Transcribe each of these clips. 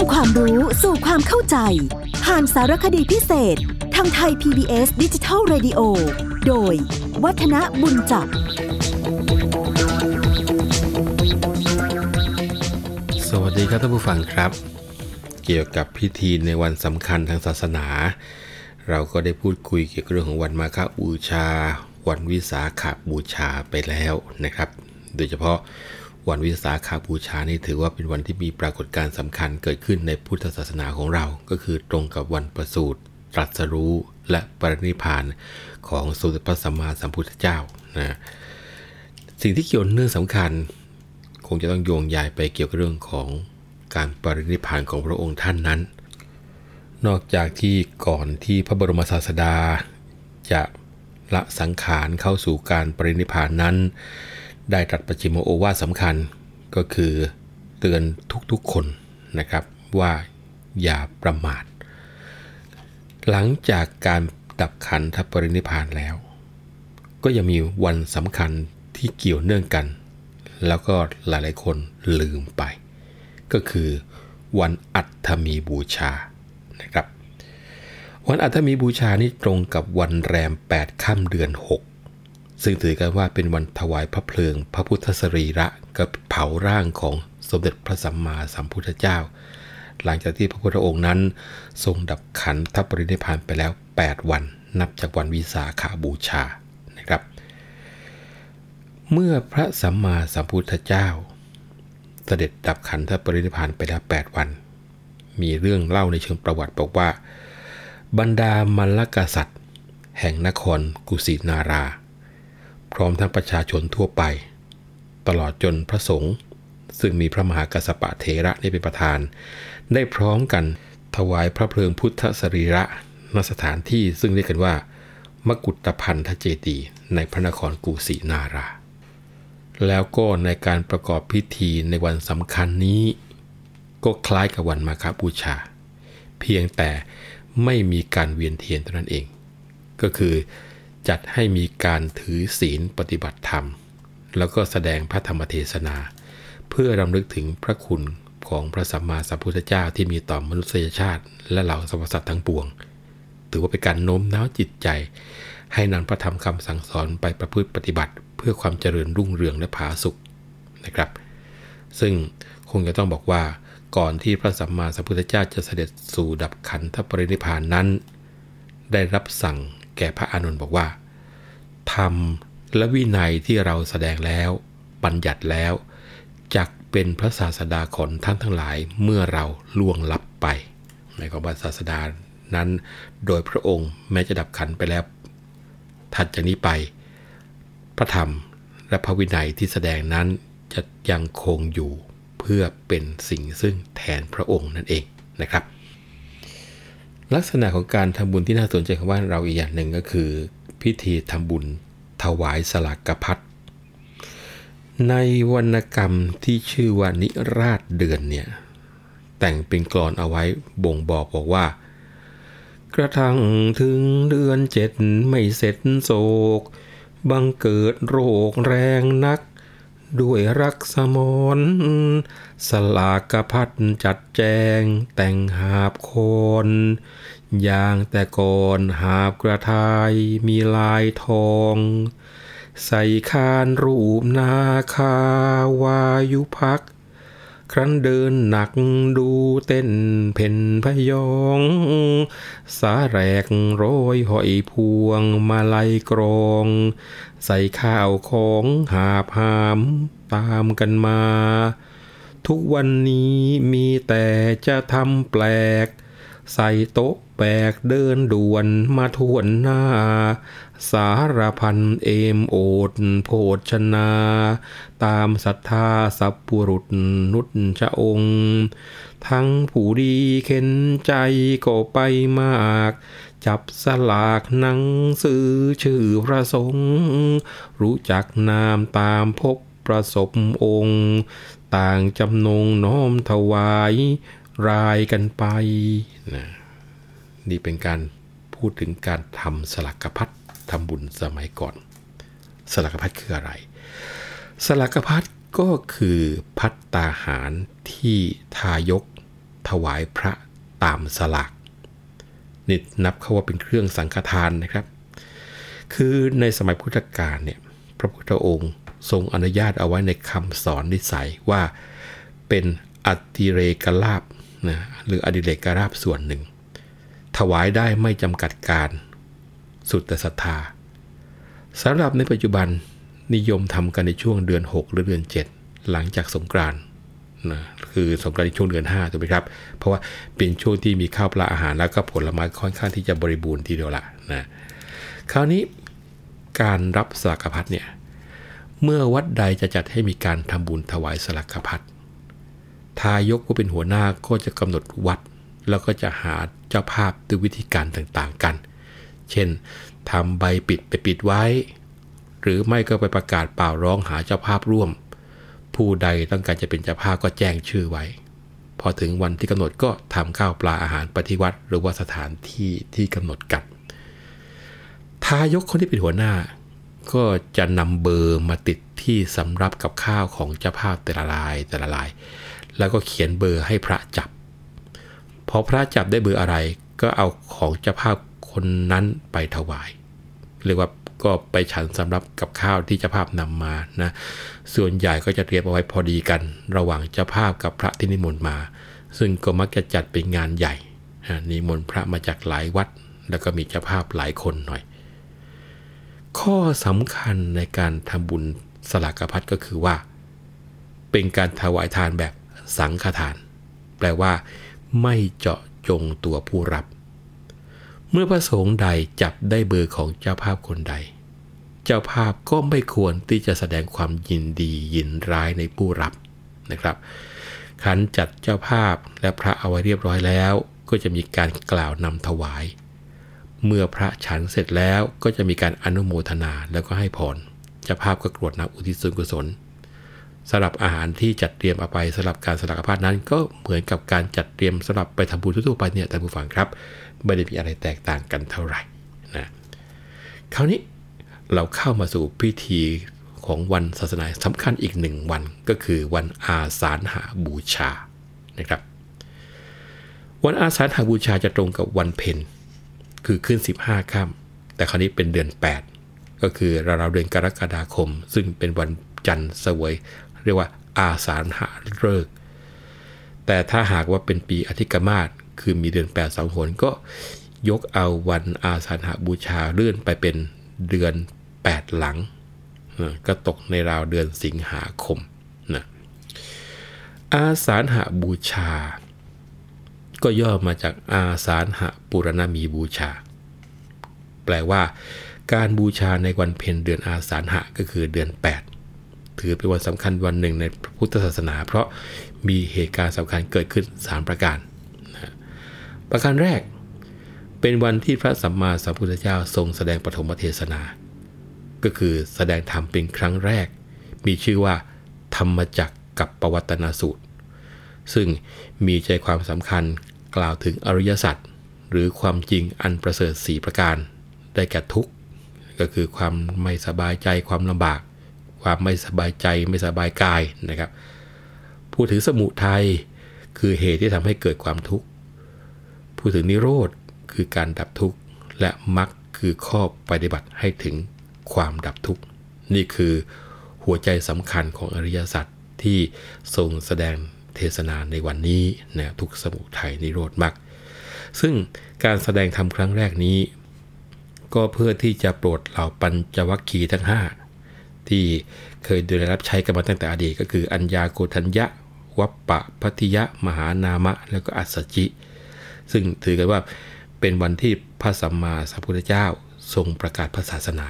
ำความรู้สู่ความเข้าใจ ผ่านสารคดีพิเศษ ทางไทย PBS ดิจิทัล Radio โดย วัฒนบุญจับ สวัสดีครับท่านผู้ฟังครับ เกี่ยวกับพิธีในวันสำคัญทางศาสนา เราก็ได้พูดคุยเกี่ยวกับเรื่องของวันมาฆบูชา วันวิสาขบูชาไปแล้วนะครับ โดยเฉพาะ วันวิสาขาบูชานี่ถือว่าเป็นวันที่มีปรากฏการณ์สำคัญเกิดขึ้นในพุทธศาสนาของเรา ก็คือตรงกับวันประสูติตรัสรู้และปรินิพานของสมเด็จพระสัมมาสัมพุทธเจ้านะสิ่งที่เกี่ยวเนื่องสำคัญ คงจะต้องโยงใยไปเกี่ยวกับเรื่องของการปรินิพานของพระองค์ท่านนั้น นอกจากที่ก่อนที่พระบรมศาสดาจะละสังขารเข้าสู่การปรินิพานนั้น ได้ตรัสประชิมโอวาสำคัญก็คือเตือนทุกๆคนนะครับว่าอย่าประมาท หลังจากการดับขันธปรินิพพานแล้ว ก็ยังมีวันสำคัญที่เกี่ยวเนื่องกัน แล้วก็หลายๆคนลืมไป ก็คือวันอัฐมีบูชานะครับ วันอัฐมีบูชานี่ตรงกับวันแรม 8 ค่ำเดือน 6 ซึ่งถือกันว่าเป็นวันถวายพระเพลิง พระพุทธสรีระกับเผาร่างของสมเด็จพระสัมมาสัมพุทธเจ้า หลังจากที่พระพุทธองค์นั้น ทรงดับขันธปรินิพานไปแล้ว 8 วัน นับจากวันวิสาขาบูชานะครับ เมื่อพระสัมมาสัมพุทธเจ้า เสด็จดับขันธปรินิพานไปแล้ว 8 วัน มีเรื่องเล่าในเชิงประวัติบอกว่า บรรดามัลลกษัตริย์ แห่งนครกุสินารา พร้อมทั้งประชาชนทั่วไป ตลอดจนพระสงฆ์ซึ่งมีพระมหากัสสปะเทระนี่เป็นประธาน ได้พร้อมกันถวายพระเพลิงพุทธสรีระณสถานที่ซึ่งเรียกกันว่า มกุฏพันธเจดีในพระนครกุสินารา แล้วก็ในการประกอบพิธีในวันสำคัญนี้ ก็คล้ายกับวันมาฆบูชา เพียงแต่ไม่มีการเวียนเทียนเท่านั้นเอง ก็คือ จัดให้มีการถือศีลปฏิบัติธรรม แล้วก็แสดงพระธรรมเทศนา เพื่อรำลึกถึงพระคุณของพระสัมมาสัมพุทธเจ้าที่มีต่อมนุษยชาติ และเหล่าสรรพสัตว์ทั้งปวง ถือว่าเป็นการโน้มน้าวจิตใจ ให้นำพระธรรมคำสั่งสอนไปประพฤติปฏิบัติ เพื่อความเจริญรุ่งเรืองและผาสุกนะครับ ซึ่งคงจะต้องบอกว่าก่อนที่พระสัมมาสัมพุทธเจ้าจะเสด็จสู่ดับขันธปรินิพพานนั้น ได้รับสั่งแก่พระอานนท์บอกว่า ธรรมและวินัยที่เราแสดงแล้วบัญญัติแล้วจักเป็นพระศาสดาของท่านทั้งหลายเมื่อเราล่วงลับไป ในความว่าศาสดานั้น โดยพระองค์แม้จะดับขันไปแล้ว ถัดจากนี้ไป พระธรรมและพระวินัยที่แสดงนั้นจะยังคงอยู่เพื่อเป็นสิ่งซึ่งแทนพระองค์นั่นเองนะครับ ลักษณะของการทำบุญที่น่าสนใจของว่าเราอีกอย่างหนึ่งก็คือ พิธีทำบุญ ถวายสลากพัดในวรรณกรรมที่ชื่อว่านิราชเดือนเนี่ย แต่งเป็นกลอนเอาไว้บ่งบอกบอกว่า กระทั่งถึงเดือนเจ็ดไม่เสร็จโศก บังเกิดโรคแรงนัก ด้วยรักสมอนสลากพัดจัดแจงแต่งหาบคน อย่างแต่ก่อนหาบกระทายมีลายทอง ใส่คานรูปนาคาวายุพัก ครั้นเดินหนักดูเต้นเพ่นพยอง สาแรกโรยหอยพวงมาลัยกรอง ใส่ข้าวของหาบหามตามกันมา ทุกวันนี้มีแต่จะทำแปลก ใส่โต๊ะ แบกเดินด่วนมาทวนหน้า สารพันเอมโอดโภชนา ตามศรัทธาสัพปุรุษนุชชะองค์ ทั้งผู้ดีเข็นใจก็ไปมากจับสลากหนังสือชื่อพระสงฆ์รู้จักนามตามพบประสบองค์ ต่างจำนงน้อมถวาย รายกันไปนะ นี่เป็นการพูดถึงการทำสลักกพัดทำบุญสมัยก่อน สลักกพัดคืออะไร สลักกพัดก็คือพัตตาหารที่ทายกถวายพระตามสลากนี่นับเข้าว่าเป็นเครื่องสังฆทานนะครับ คือในสมัยพุทธกาลเนี่ยพระพุทธองค์ทรงอนุญาตเอาไว้ในคำสอนนิสัยว่าเป็นอติเรกลาบนะหรืออดิเรกราบส่วนหนึ่ง ถวายได้ไม่จำกัดการ สุดแต่ศรัทธาสำหรับในปัจจุบันนิยมทำกันในช่วงเดือน 6 หรือเดือน 7 หลังจากสงกรานต์นะคือสงกรานต์ในช่วงเดือน5ถูกไหมครับ เพราะว่าเป็นช่วงที่มีข้าวปลาอาหารแล้วก็ผลไม้ค่อนข้างที่จะบริบูรณ์ทีเดียวละนะคราวนี้การรับสลักพัดเนี่ยเมื่อวัดใดจะจัดให้มีการทำบุญถวายสลักพัดทายกผู้เป็นหัวหน้าก็จะกำหนดวัด แล้วก็จะหาเจ้าภาพด้วยวิธีการต่างๆกัน เช่นทำใบปิดไปปิดไว้ หรือไม่ก็ไปประกาศเป่าร้องหาเจ้าภาพร่วม ผู้ใดต้องการจะเป็นเจ้าภาพก็แจ้งชื่อไว้ พอถึงวันที่กำหนดก็ทำข้าวปลาอาหารปฏิวัติ หรือว่าสถานที่ที่กำหนดกันทายกคนที่เป็นหัวหน้า ก็จะนำเบอร์มาติดที่สำรับกับข้าวของเจ้าภาพแต่ละรายแต่ละราย แล้วก็เขียนเบอร์ให้พระจับ พอพระจับได้เบอร์อะไร ก็เอาของเจ้าภาพคนนั้นไปถวาย เรียกว่าก็ไปฉันสำรับกับข้าวที่เจ้าภาพนำมานะส่วนใหญ่ก็จะเตรียมเอาไว้พอดีกัน ระหว่างเจ้าภาพกับพระที่นิมนต์มา ซึ่งก็มักจะจัดเป็นงานใหญ่นิมนต์พระมาจากหลายวัด แล้วก็มีเจ้าภาพหลายคนหน่อย ข้อสำคัญในการทำบุญสลากพัดก็คือว่า เป็นการถวายทานแบบสังฆทาน แปลว่า ไม่เจาะจงตัวผู้รับ เมื่อพระสงฆ์ใดจับได้เบอร์ของเจ้าภาพคนใด เจ้าภาพก็ไม่ควรที่จะแสดงความยินดียินร้ายในผู้รับนะครับ ขันจัดเจ้าภาพและพระเอาไว้เรียบร้อยแล้ว ก็จะมีการกล่าวนำถวาย เมื่อพระฉันเสร็จแล้วก็จะมีการอนุโมทนาแล้วก็ให้พรเจ้าภาพก็กรวดน้ำอุทิศส่วนกุศล สำหรับอาหารที่จัดเตรียมเอาไปสำหรับการสลักพาดนั้น ก็เหมือนกับการจัดเตรียมสำหรับไปทำบุญทั่วไปเนี่ยท่านผู้ฟังครับ ไม่ได้มีอะไรแตกต่างกันเท่าไหร่นะคราวนี้เราเข้ามาสู่พิธีของวันศาสนาสำคัญอีกหนึ่งวันก็คือวันอาสาฬหาบูชานะครับ วันอาสาฬหาบูชาจะตรงกับวันเพ็ญคือขึ้น 15ค่ำแต่คราวนี้เป็นเดือน 8 ก็คือราวๆเดือนกรกฎาคม ซึ่งเป็นวันจันทร์เสวย เรียกว่าอาสาฬหาฤกษ์แต่ถ้าหากว่าเป็นปีอธิกมาศคือมีเดือน8สองหนก็ยกเอาวันอาสาฬหบูชาเลื่อนไปเป็นเดือน 8 หลังก็ตกในราวเดือนสิงหาคมนะอาสาฬหบูชา ก็ย่อมาจากอาสาฬหปุรณมีบูชา แปลว่า การบูชาในวันเพ็ญเดือนอาสาฬหะก็คือเดือน 8 ถือเป็นวันสำคัญวันหนึ่งในพระพุทธศาสนา เพราะมีเหตุการณ์สำคัญเกิดขึ้น 3 ประการประการแรก เป็นวันที่พระสัมมาสัมพุทธเจ้าทรงแสดงปฐมเทศนา ก็คือแสดงธรรมเป็นครั้งแรก มีชื่อว่า ธรรมจักกับปวัตนาสูตร ซึ่งมีใจความสำคัญกล่าวถึงอริยสัจหรือความจริงอันประเสริฐสีประการ ได้แก่ทุกข์ก็คือความไม่สบายใจความลำบาก ความไม่สบายใจไม่สบายกายนะครับ พูดถึงสมุทัยคือเหตุที่ทำให้เกิดความทุกข์ พูดถึงนิโรธคือการดับทุกข์ และมรรคคือข้อปฏิบัติให้ถึงความดับทุกข์ นี่คือหัวใจสำคัญของอริยสัจที่ทรงแสดงเทศนาในวันนี้นะทุกสมุทัยนิโรธมรรคซึ่งการแสดงธรรมครั้งแรกนี้ ก็เพื่อที่จะโปรดเหล่าปัญจวัคคีย์ทั้ง5 ที่เคยได้รับใช้กันมาตั้งแต่อดีตก็คือ อัญญาโกทัญญะวัปปะพัทยะ มหานามะ แล้วก็อัสจิ ซึ่งถือกันว่าเป็นวันที่พระสัมมาสัมพุทธเจ้าทรงประกาศพระศาสนา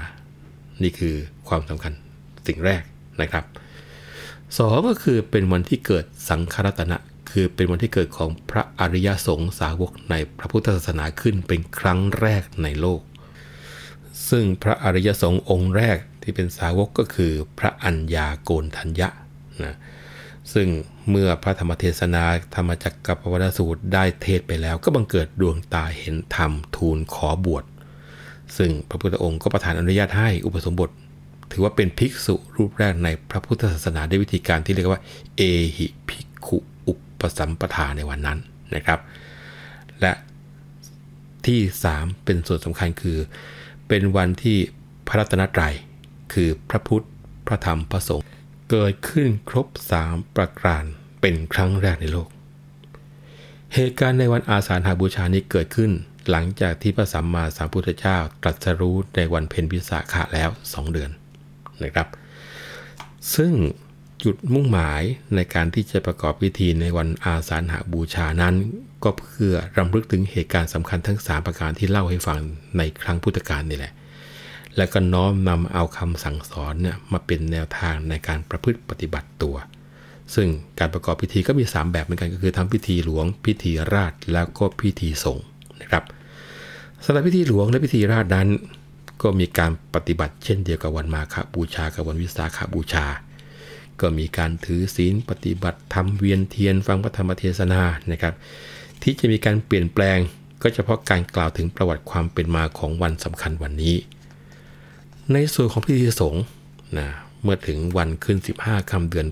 นี่คือความสำคัญสิ่งแรกนะครับสองก็คือเป็นวันที่เกิดสังฆรัตนะ คือเป็นวันที่เกิดของพระอริยสงฆ์สาวกในพระพุทธศาสนาขึ้นเป็นครั้งแรกในโลก ซึ่งพระอริยสงฆ์องค์แรก ที่เป็นสาวกก็คือพระอัญญาโกณทัญญะนะซึ่งเมื่อพระธรรมเทศนาธรรมจักรกับพระวรสูตรได้เทศไปแล้ว ก็บังเกิดดวงตาเห็นธรรมทูลขอบวช ซึ่งพระพุทธองค์ก็ประทานอนุญาตให้อุปสมบท ถือว่าเป็นภิกษุรูปแรกในพระพุทธศาสนาด้วยวิธีการที่เรียกว่า เอหิภิกขุอุปสัมปทาในวันนั้นนะครับ และที่ 3 เป็นส่วนสำคัญคือ เป็นวันที่พระรัตนตรัย คือพระพุทธ พระธรรม พระสงฆ์เกิดขึ้นครบ3ประการเป็นครั้งแรกในโลก เหตุการณ์ในวันอาสาฬหาบูชานี้เกิดขึ้น หลังจากที่พระสัมมาสัมพุทธเจ้าตรัสรู้ในวันเพ็ญวิสาขะแล้ว2เดือนนะครับ ซึ่งจุดมุ่งหมายในการที่จะประกอบพิธีในวันอาสาฬหาบูชานั้น ก็เพื่อรำลึกถึงเหตุการณ์สำคัญทั้ง 3 ประการที่เล่าให้ฟังในครั้งพุทธกาลนี่แหละ และก็น้อมนำเอาคำสั่งสอนเนี่ยมาเป็นแนวทางในการประพฤติปฏิบัติตัว ซึ่งการประกอบพิธีก็มี 3 แบบเหมือนกันก็คือทำพิธีหลวง พิธีราชแล้วก็พิธีสงฆ์นะครับสำหรับพิธีหลวงและพิธีราชนั้น ก็มีการปฏิบัติเช่นเดียวกับวันมาฆบูชากับวันวิสาขบูชา ก็มีการถือศีลปฏิบัติทำเวียนเทียนฟังพระธรรมเทศนานะครับ ที่จะมีการเปลี่ยนแปลงก็เฉพาะการกล่าวถึงประวัติความเป็นมาของวันสำคัญวันนี้ ในส่วนของพิธีสงฆ์นะเมื่อถึงวันขึ้น 15คำเดือน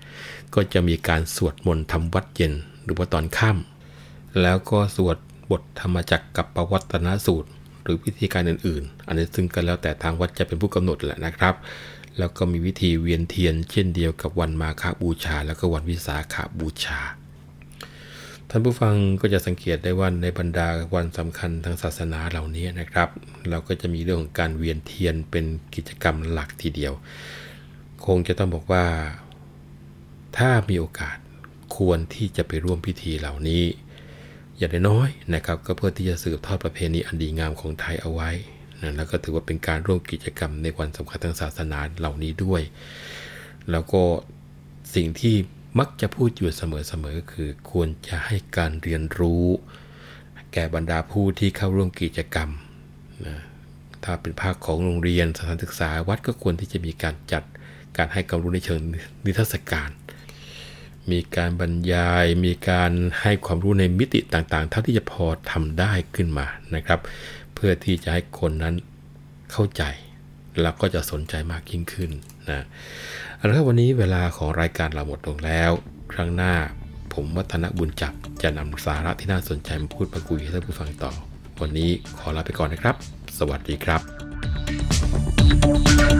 8 ก็จะมีการสวดมนต์ทำวัดเย็นหรือว่าตอนค่ำแล้วก็สวดบทธรรมจักรกับประวัตนสูตร หรือวิธีการอื่น ๆ อันนี้ซึ่งกันแล้วแต่ทางวัดจะเป็นผู้กำหนดแหละนะครับ แล้วก็มีวิธีเวียนเทียน เช่นเดียวกับวันมาฆบูชา แล้วก็วันวิสาขาบูชา ท่านผู้ฟังก็จะสังเกตได้ว่าในบรรดาวันสำคัญทางศาสนาเหล่านี้นะครับ เราก็จะมีเรื่องของการเวียนเทียนเป็นกิจกรรมหลักทีเดียว คงจะต้องบอกว่า ถ้ามีโอกาสควรที่จะไปร่วมพิธีเหล่านี้ อย่างน้อยนะครับ ก็เพื่อที่จะสืบทอดประเพณีอันดีงามของไทยเอาไว้นะแล้วก็ถือว่าเป็นการร่วมกิจกรรมในวันสำคัญทางศาสนาเหล่านี้ด้วย แล้วก็สิ่งที่ มักจะพูดอยู่เสมอๆก็คือควรจะให้การเรียนรู้ แก่บรรดาผู้ที่เข้าร่วมกิจกรรมนะถ้าเป็นภาคของโรงเรียนสถานศึกษาวัดก็ควรที่จะมีการจัดการให้ความรู้ในเชิงนิทรรศการ มีการบรรยาย มีการให้ความรู้ในมิติต่างๆ เท่าที่จะพอทำได้ขึ้นมานะครับ เพื่อที่จะให้คนนั้นเข้าใจ แล้วก็จะสนใจมากยิ่งขึ้นนะ แล้ววันนี้เวลาของรายการเราหมดลงแล้ว ครั้งหน้า ผมวัฒนบุญจับจะนำสาระที่น่าสนใจมาพูดมาคุยให้ท่านผู้ฟังต่อ วันนี้ขอลาไปก่อนนะครับ สวัสดีครับต